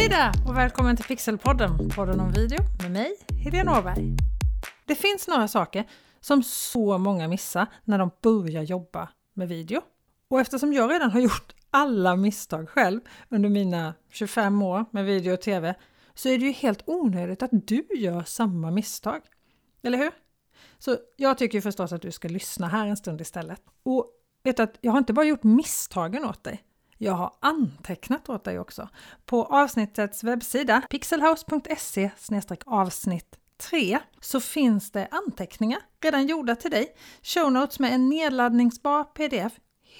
Hej där och välkommen till Pixelpodden, podden om video med mig, Helena Åberg. Det finns några saker som så många missar när de börjar jobba med video. Och eftersom jag redan har gjort alla misstag själv under mina 25 år med video och TV så är det ju helt onödigt att du gör samma misstag. Eller hur? Så jag tycker förstås att du ska lyssna här en stund istället. Och vet att jag har inte bara gjort misstagen åt dig. Jag har antecknat åt dig också. På avsnittets webbsida pixelhouse.se avsnitt 3 så finns det anteckningar redan gjorda till dig. Show notes med en nedladdningsbar pdf,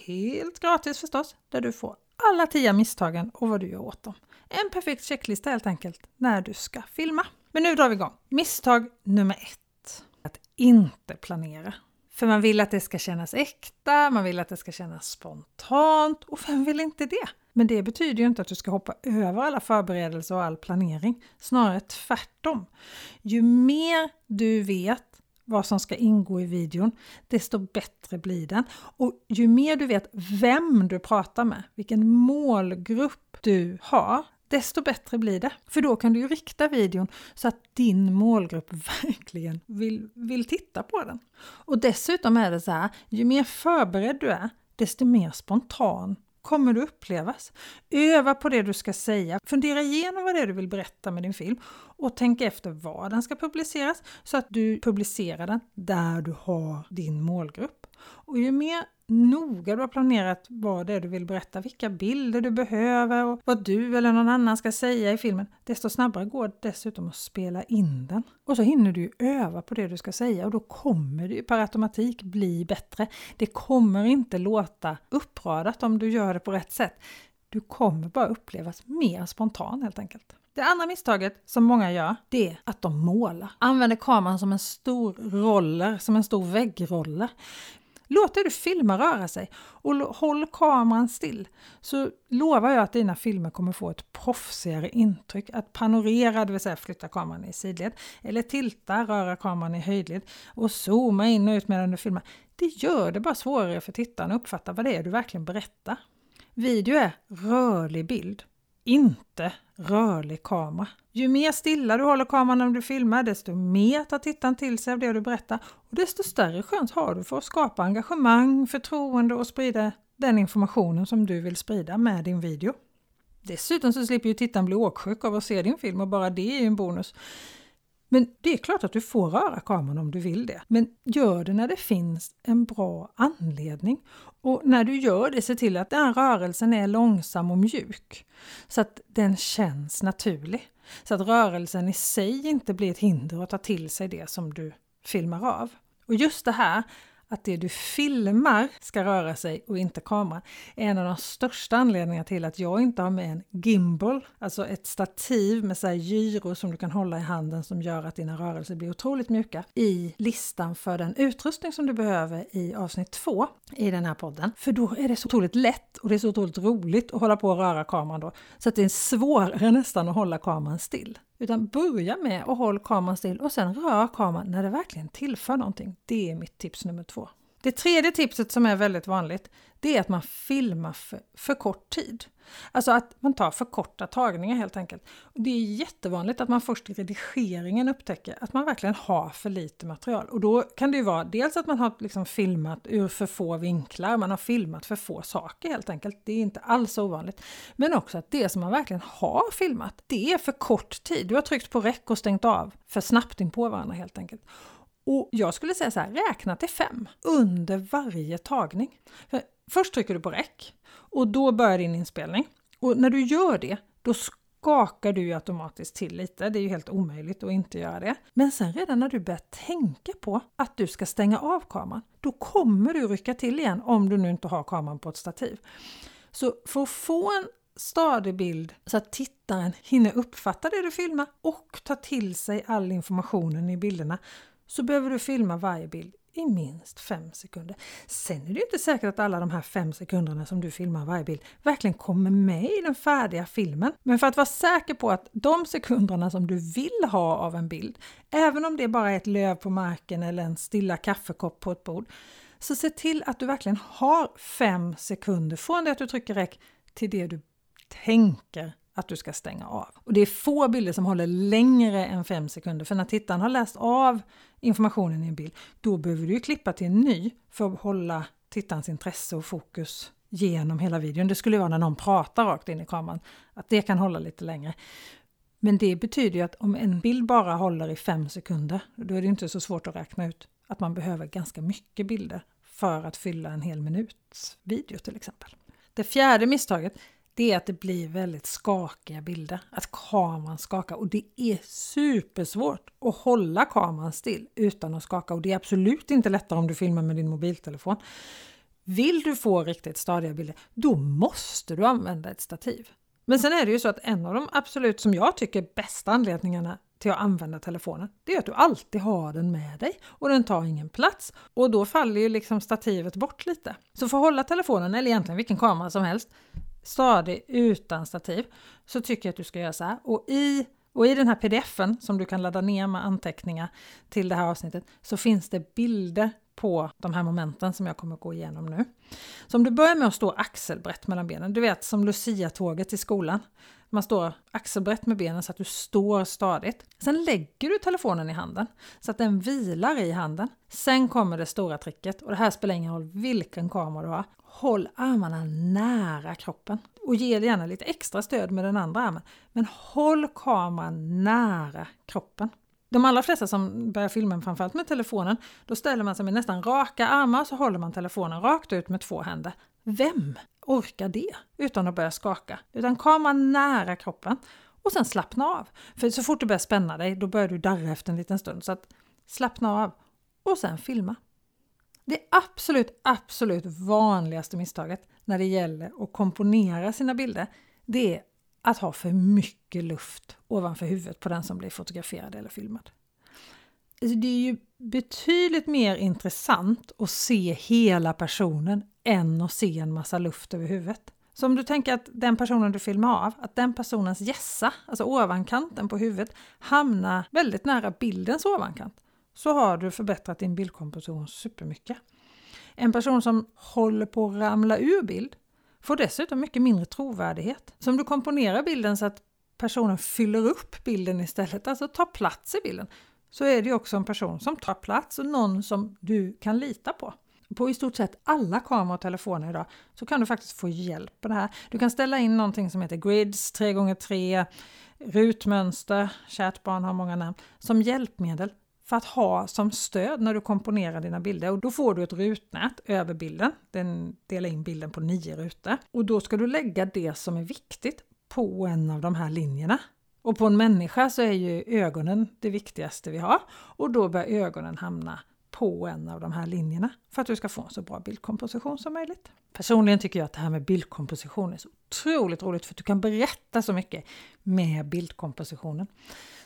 helt gratis förstås, där du får alla tio misstagen och vad du gör åt dem. En perfekt checklista helt enkelt när du ska filma. Men nu drar vi igång. Misstag nummer ett. Att inte planera. För man vill att det ska kännas äkta, man vill att det ska kännas spontant och vem vill inte det? Men det betyder ju inte att du ska hoppa över alla förberedelser och all planering. Snarare tvärtom. Ju mer du vet vad som ska ingå i videon, desto bättre blir den. Och ju mer du vet vem du pratar med, vilken målgrupp du har, desto bättre blir det. För då kan du ju rikta videon så att din målgrupp verkligen vill, vill titta på den. Och dessutom är det så här, ju mer förberedd du är, desto mer spontan kommer du upplevas. Öva på det du ska säga, fundera igenom vad det är du vill berätta med din film och tänk efter var den ska publiceras så att du publicerar den där du har din målgrupp. Och ju mer noga du har planerat vad det är du vill berätta, vilka bilder du behöver och vad du eller någon annan ska säga i filmen, desto snabbare går det dessutom att spela in den. Och så hinner du öva på det du ska säga och då kommer det ju per automatik bli bättre. Det kommer inte låta uppradat om du gör det på rätt sätt. Du kommer bara upplevas mer spontan helt enkelt. Det andra misstaget som många gör, det är att de målar. Använder kameran som en stor roller, som en stor väggroller. Låt det du filmar röra sig och håll kameran still så lovar jag att dina filmer kommer få ett proffsigare intryck. Att panorera, det vill säga flytta kameran i sidled, eller tilta, röra kameran i höjdled och zooma in och ut medan du filmar. Det gör det bara svårare för tittaren att uppfatta vad det är du verkligen berättar. Video är rörlig bild, inte rörlig kamera. Ju mer stilla du håller kameran när du filmar, desto mer tar tittaren till sig av det du berättar och desto större chans har du för att skapa engagemang, förtroende och sprida den informationen som du vill sprida med din video. Dessutom så slipper ju tittaren bli åksjuk av att se din film och bara det är ju en bonus. Men det är klart att du får röra kameran om du vill det. Men gör det när det finns en bra anledning. Och när du gör det, se till att den rörelsen är långsam och mjuk. Så att den känns naturlig. Så att rörelsen i sig inte blir ett hinder att ta till sig det som du filmar av. Och just det här att det du filmar ska röra sig och inte kameran är en av de största anledningarna till att jag inte har med en gimbal, alltså ett stativ med så här gyro som du kan hålla i handen som gör att dina rörelser blir otroligt mjuka i listan för den utrustning som du behöver i avsnitt två i den här podden. För då är det så otroligt lätt och det är så otroligt roligt att hålla på och röra kameran då så att det är svårare nästan att hålla kameran still. Utan börja med att hålla kameran still och sen rör kameran när det verkligen tillför någonting. Det är mitt tips nummer två. Det tredje tipset som är väldigt vanligt, det är att man filmar för, för kort tid. Alltså att man tar för korta tagningar helt enkelt. Det är jättevanligt att man först i redigeringen upptäcker att man verkligen har för lite material. Och då kan det ju vara dels att man har liksom filmat ur för få vinklar, man har filmat för få saker helt enkelt. Det är inte alls ovanligt. Men också att det som man verkligen har filmat, det är för kort tid. Du har tryckt på räck och stängt av för snabbt in på varandra helt enkelt. Och jag skulle säga så här, räkna till fem under varje tagning. För först trycker du på räck och då börjar din inspelning. Och när du gör det, då skakar du ju automatiskt till lite. Det är ju helt omöjligt att inte göra det. Men sen redan när du börjar tänka på att du ska stänga av kameran, då kommer du rycka till igen om du nu inte har kameran på ett stativ. Så för att få en stadig bild så att tittaren hinner uppfatta det du filmar och ta till sig all informationen i bilderna så behöver du filma varje bild i minst 5 sekunder. Sen är det inte säkert att alla de här 5 sekunderna som du filmar varje bild verkligen kommer med i den färdiga filmen. Men för att vara säker på att de sekunderna som du vill ha av en bild, även om det bara är ett löv på marken eller en stilla kaffekopp på ett bord, så se till att du verkligen har 5 sekunder från det att du trycker räck till det du tänker att du ska stänga av. Och det är få bilder som håller längre än 5 sekunder, för när tittaren har läst av informationen i en bild, då behöver du klippa till en ny för att hålla tittarens intresse och fokus genom hela videon. Det skulle vara när någon pratar rakt in i kameran, att det kan hålla lite längre. Men det betyder ju att om en bild bara håller i fem sekunder, då är det inte så svårt att räkna ut att man behöver ganska mycket bilder för att fylla en hel minuts video till exempel. Det fjärde misstaget det är att det blir väldigt skakiga bilder, att kameran skakar och det är supersvårt att hålla kameran still utan att skaka och det är absolut inte lättare om du filmar med din mobiltelefon. Vill du få riktigt stadiga bilder, då måste du använda ett stativ. Men sen är det ju så att en av de absolut, som jag tycker, bästa anledningarna till att använda telefonen, det är att du alltid har den med dig och den tar ingen plats och då faller ju liksom stativet bort lite. Så för att hålla telefonen, eller egentligen vilken kamera som helst, stadig utan stativ så tycker jag att du ska göra så här. Och i, och i den här pdfen som du kan ladda ner med anteckningar till det här avsnittet så finns det bilder på de här momenten som jag kommer gå igenom nu. Så om du börjar med att stå axelbrett mellan benen, du vet som Lucia-tåget i skolan. Man står axelbrett med benen så att du står stadigt. Sen lägger du telefonen i handen så att den vilar i handen. Sen kommer det stora tricket och det här spelar ingen roll vilken kamera du har. Håll armarna nära kroppen och ge gärna lite extra stöd med den andra armen. Men håll kameran nära kroppen. De allra flesta som börjar filma framförallt med telefonen, då ställer man sig med nästan raka armar så håller man telefonen rakt ut med två händer. Vem orkar det utan att börja skaka? Utan kameran nära kroppen och sen slappna av. För så fort du börjar spänna dig, då börjar du darra efter en liten stund. Så att slappna av och sen filma. Det absolut, absolut vanligaste misstaget när det gäller att komponera sina bilder, det är att ha för mycket luft ovanför huvudet på den som blir fotograferad eller filmad. Alltså, det är ju betydligt mer intressant att se hela personen än att se en massa luft över huvudet. Så om du tänker att den personen du filmar av, att den personens gässa, alltså ovankanten på huvudet, hamnar väldigt nära bildens ovankant, så har du förbättrat din bildkomposition supermycket. En person som håller på att ramla ur bild får dessutom mycket mindre trovärdighet. Så om du komponerar bilden så att personen fyller upp bilden istället, alltså tar plats i bilden, så är det också en person som tar plats och någon som du kan lita på. På i stort sett alla kameror och telefoner idag så kan du faktiskt få hjälp med det här. Du kan ställa in någonting som heter grids, 3x3, rutmönster, kärt barn har många namn, som hjälpmedel för att ha som stöd när du komponerar dina bilder. Och då får du ett rutnät över bilden. Den delar in bilden på nio rutor. Och då ska du lägga det som är viktigt på en av de här linjerna. Och på en människa så är ju ögonen det viktigaste vi har. Och då bör ögonen hamna på en av de här linjerna för att du ska få en så bra bildkomposition som möjligt. Personligen tycker jag att det här med bildkomposition är så otroligt roligt för att du kan berätta så mycket med bildkompositionen.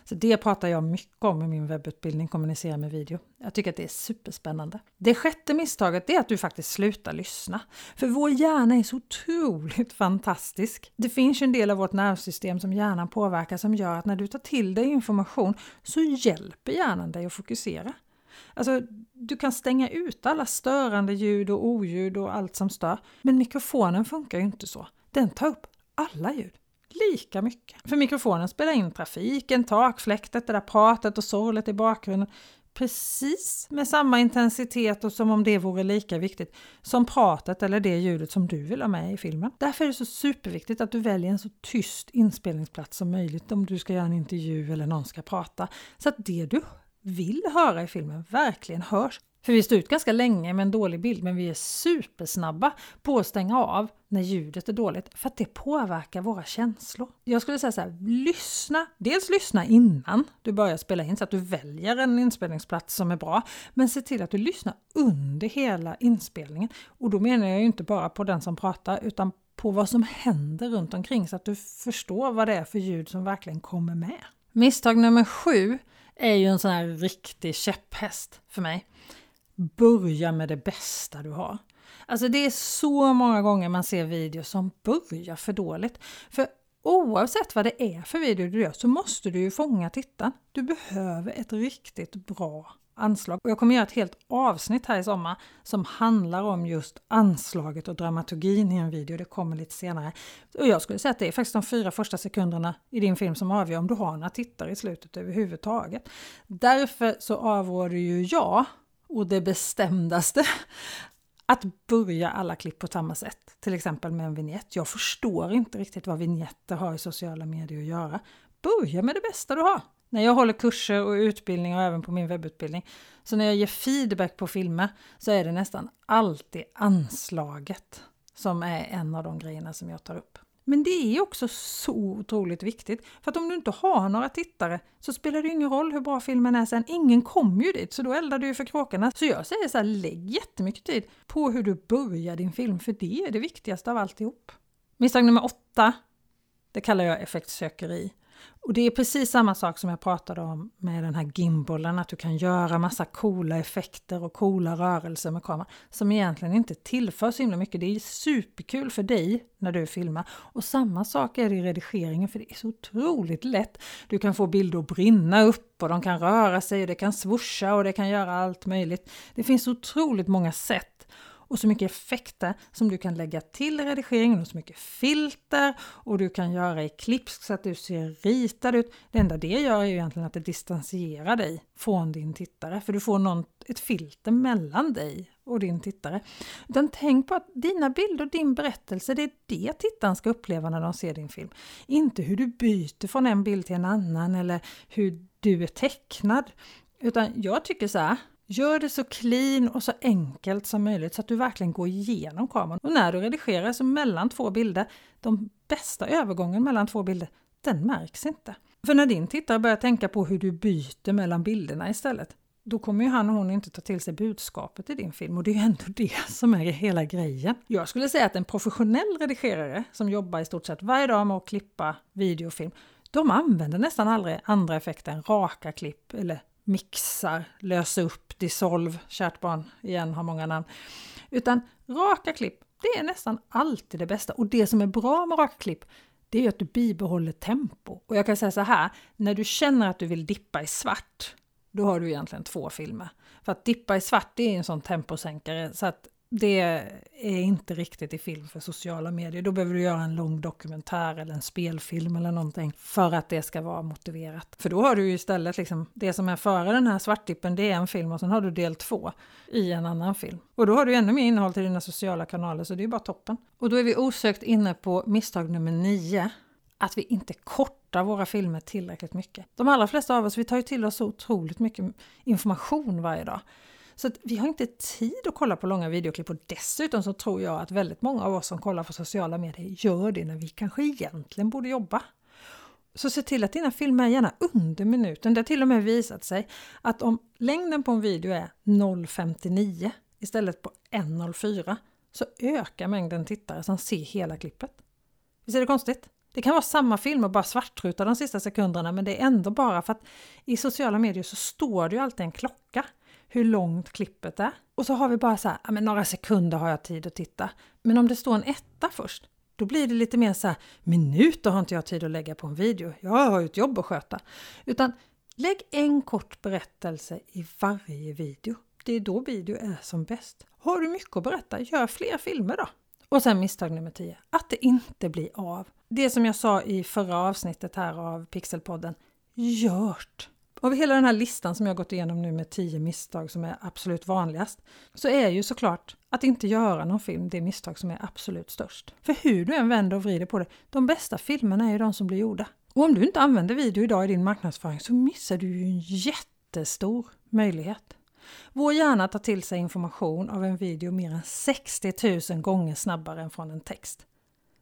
Så det pratar jag mycket om i min webbutbildning Kommunicera med video. Jag tycker att det är superspännande. Det sjätte misstaget är att du faktiskt slutar lyssna. För vår hjärna är så otroligt fantastisk. Det finns ju en del av vårt nervsystem som hjärnan påverkar som gör att när du tar till dig information så hjälper hjärnan dig att fokusera. Alltså, du kan stänga ut alla störande ljud och oljud och allt som stör. Men mikrofonen funkar ju inte så. Den tar upp alla ljud lika mycket. För mikrofonen spelar in trafiken, takfläktet, det där pratet och sorlet i bakgrunden precis med samma intensitet och som om det vore lika viktigt som pratet eller det ljudet som du vill ha med i filmen. Därför är det så superviktigt att du väljer en så tyst inspelningsplats som möjligt om du ska göra en intervju eller någon ska prata. Så att det du vill höra i filmen verkligen hörs. För vi står ut ganska länge med en dålig bild men vi är supersnabba på att stänga av när ljudet är dåligt för att det påverkar våra känslor. Jag skulle säga så här, lyssna. Dels lyssna innan du börjar spela in så att du väljer en inspelningsplats som är bra. Men se till att du lyssnar under hela inspelningen. Och då menar jag ju inte bara på den som pratar utan på vad som händer runt omkring så att du förstår vad det är för ljud som verkligen kommer med. Misstag nummer sju är ju en sån här riktig käpphäst för mig. Börja med det bästa du har. Alltså det är så många gånger man ser videos som börjar för dåligt. För oavsett vad det är för video du gör så måste du ju fånga tittaren. Du behöver ett riktigt bra anslag. Och jag kommer göra ett helt avsnitt här i sommar som handlar om just anslaget och dramaturgin i en video. Det kommer lite senare. Och jag skulle säga att det är faktiskt de fyra första sekunderna i din film som avgör om du har några tittare i slutet överhuvudtaget. Därför så avråder ju jag, och det bestämdaste, att börja alla klipp på samma sätt, till exempel med en vignett. Jag förstår inte riktigt vad vignetter har i sociala medier att göra. Börja med det bästa du har. När jag håller kurser och utbildningar och även på min webbutbildning, så när jag ger feedback på filmer så är det nästan alltid anslaget som är en av de grejerna som jag tar upp. Men det är också så otroligt viktigt. För att om du inte har några tittare så spelar det ingen roll hur bra filmen är sen. Ingen kommer ju dit, så då eldar du ju för kråkorna. Så jag säger så här, lägg jättemycket tid på hur du börjar din film, för det är det viktigaste av alltihop. Misstag nummer åtta, det kallar jag effektsökeri. Och det är precis samma sak som jag pratade om med den här gimbalen, att du kan göra massa coola effekter och coola rörelser med kameran som egentligen inte tillför så himla mycket. Det är superkul för dig när du filmar. Och samma sak är det i redigeringen, för det är så otroligt lätt. Du kan få bilder att brinna upp och de kan röra sig och det kan swooша och det kan göra allt möjligt. Det finns otroligt många sätt och så mycket effekter som du kan lägga till i redigeringen och så mycket filter och du kan göra i klipp så att du ser ritad ut. Det enda det gör är ju egentligen att det distanserar dig från din tittare för du får någon, ett filter mellan dig och din tittare. Utan tänk på att dina bilder och din berättelse, det är det tittaren ska uppleva när de ser din film. Inte hur du byter från en bild till en annan eller hur du är tecknad. Utan jag tycker så här, Gör det så clean och så enkelt som möjligt så att du verkligen går igenom kameran. Och när du redigerar så mellan två bilder, de bästa övergången mellan två bilder, den märks inte. För när din tittare börjar tänka på hur du byter mellan bilderna istället, då kommer ju han och hon inte ta till sig budskapet i din film och det är ju ändå det som är hela grejen. Jag skulle säga att en professionell redigerare som jobbar i stort sett varje dag med att klippa videofilm, de använder nästan aldrig andra effekter än raka klipp eller mixar, löser upp, dissolve, kärt barn igen har många namn. Utan raka klipp, det är nästan alltid det bästa. Och det som är bra med raka klipp, det är att du bibehåller tempo. Och jag kan säga så här, när du känner att du vill dippa i svart, då har du egentligen två filmer. För att dippa i svart, det är en sån temposänkare så att det är inte riktigt i film för sociala medier. Då behöver du göra en lång dokumentär eller en spelfilm eller någonting för att det ska vara motiverat. För då har du ju istället liksom det som är före den här svarttippen, det är en film och sen har du del två i en annan film. Och då har du ännu mer innehåll till dina sociala kanaler så det är bara toppen. Och då är vi osökt inne på misstag nummer nio. Att vi inte kortar våra filmer tillräckligt mycket. De allra flesta av oss vi tar ju till oss så otroligt mycket information varje dag. Så vi har inte tid att kolla på långa videoklipp och dessutom så tror jag att väldigt många av oss som kollar på sociala medier gör det när vi kanske egentligen borde jobba. Så se till att dina filmer är gärna under minuten. Det har till och med visat sig att om längden på en video är 0,59 istället på 1,04 så ökar mängden tittare som ser hela klippet. Visst är det konstigt? Det kan vara samma film och bara svartruta de sista sekunderna men det är ändå bara för att i sociala medier så står det ju alltid en klocka hur långt klippet är. Och så har vi bara så här, men några sekunder har jag tid att titta. Men om det står en etta först, då blir det lite mer så här, minuter har inte jag tid att lägga på en video. Jag har ju ett jobb att sköta. Utan lägg en kort berättelse i varje video. Det är då video är som bäst. Har du mycket att berätta, gör fler filmer då. Och sen misstag nummer 10, att det inte blir av. Det som jag sa i förra avsnittet här av Pixelpodden, gjort! Av hela den här listan som jag gått igenom nu med tio misstag som är absolut vanligast, så är ju såklart att inte göra någon film det misstag som är absolut störst. För hur du än vänder och vrider på det, de bästa filmerna är ju de som blir gjorda. Och om du inte använder video idag i din marknadsföring så missar du ju en jättestor möjlighet. Vår hjärna tar till sig information av en video mer än 60 000 gånger snabbare än från en text.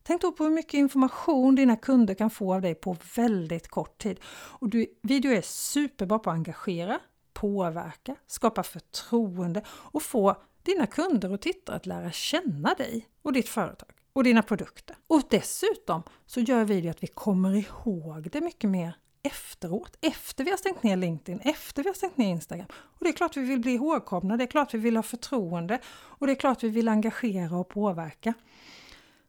Tänk då på hur mycket information dina kunder kan få av dig på väldigt kort tid. Och du, video är superbra på att engagera, påverka, skapa förtroende och få dina kunder och tittare att lära känna dig och ditt företag och dina produkter. Och dessutom så gör video att vi kommer ihåg det mycket mer efteråt, efter vi har stängt ner LinkedIn, efter vi har stängt ner Instagram. Och det är klart vi vill bli ihågkomna, det är klart vi vill ha förtroende och det är klart vi vill engagera och påverka.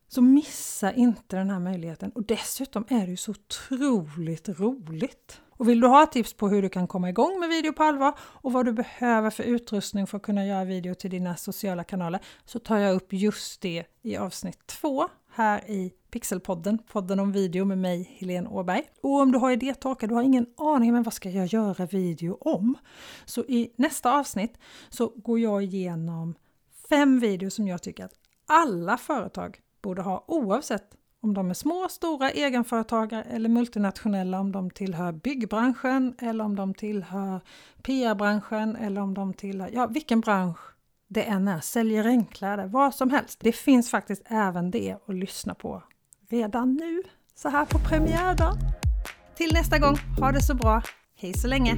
Så missa inte den här möjligheten. Och dessutom är det ju så otroligt roligt. Och vill du ha tips på hur du kan komma igång med video på allvar och vad du behöver för utrustning för att kunna göra video till dina sociala kanaler så tar jag upp just det i avsnitt två här i Pixelpodden, podden om video med mig, Helene Åberg. Och om du har idétorka, du har ingen aning om vad ska jag göra video om? Så i nästa avsnitt så går jag igenom fem videos som jag tycker att alla företag borde ha oavsett om de är små, stora egenföretagare eller multinationella, om de tillhör byggbranschen eller om de tillhör PR-branschen eller om de tillhör, ja vilken bransch det än är, säljer regnkläder, vad som helst. Det finns faktiskt även det att lyssna på redan nu, så här på premiärdagen. Till nästa gång, ha det så bra, hej så länge!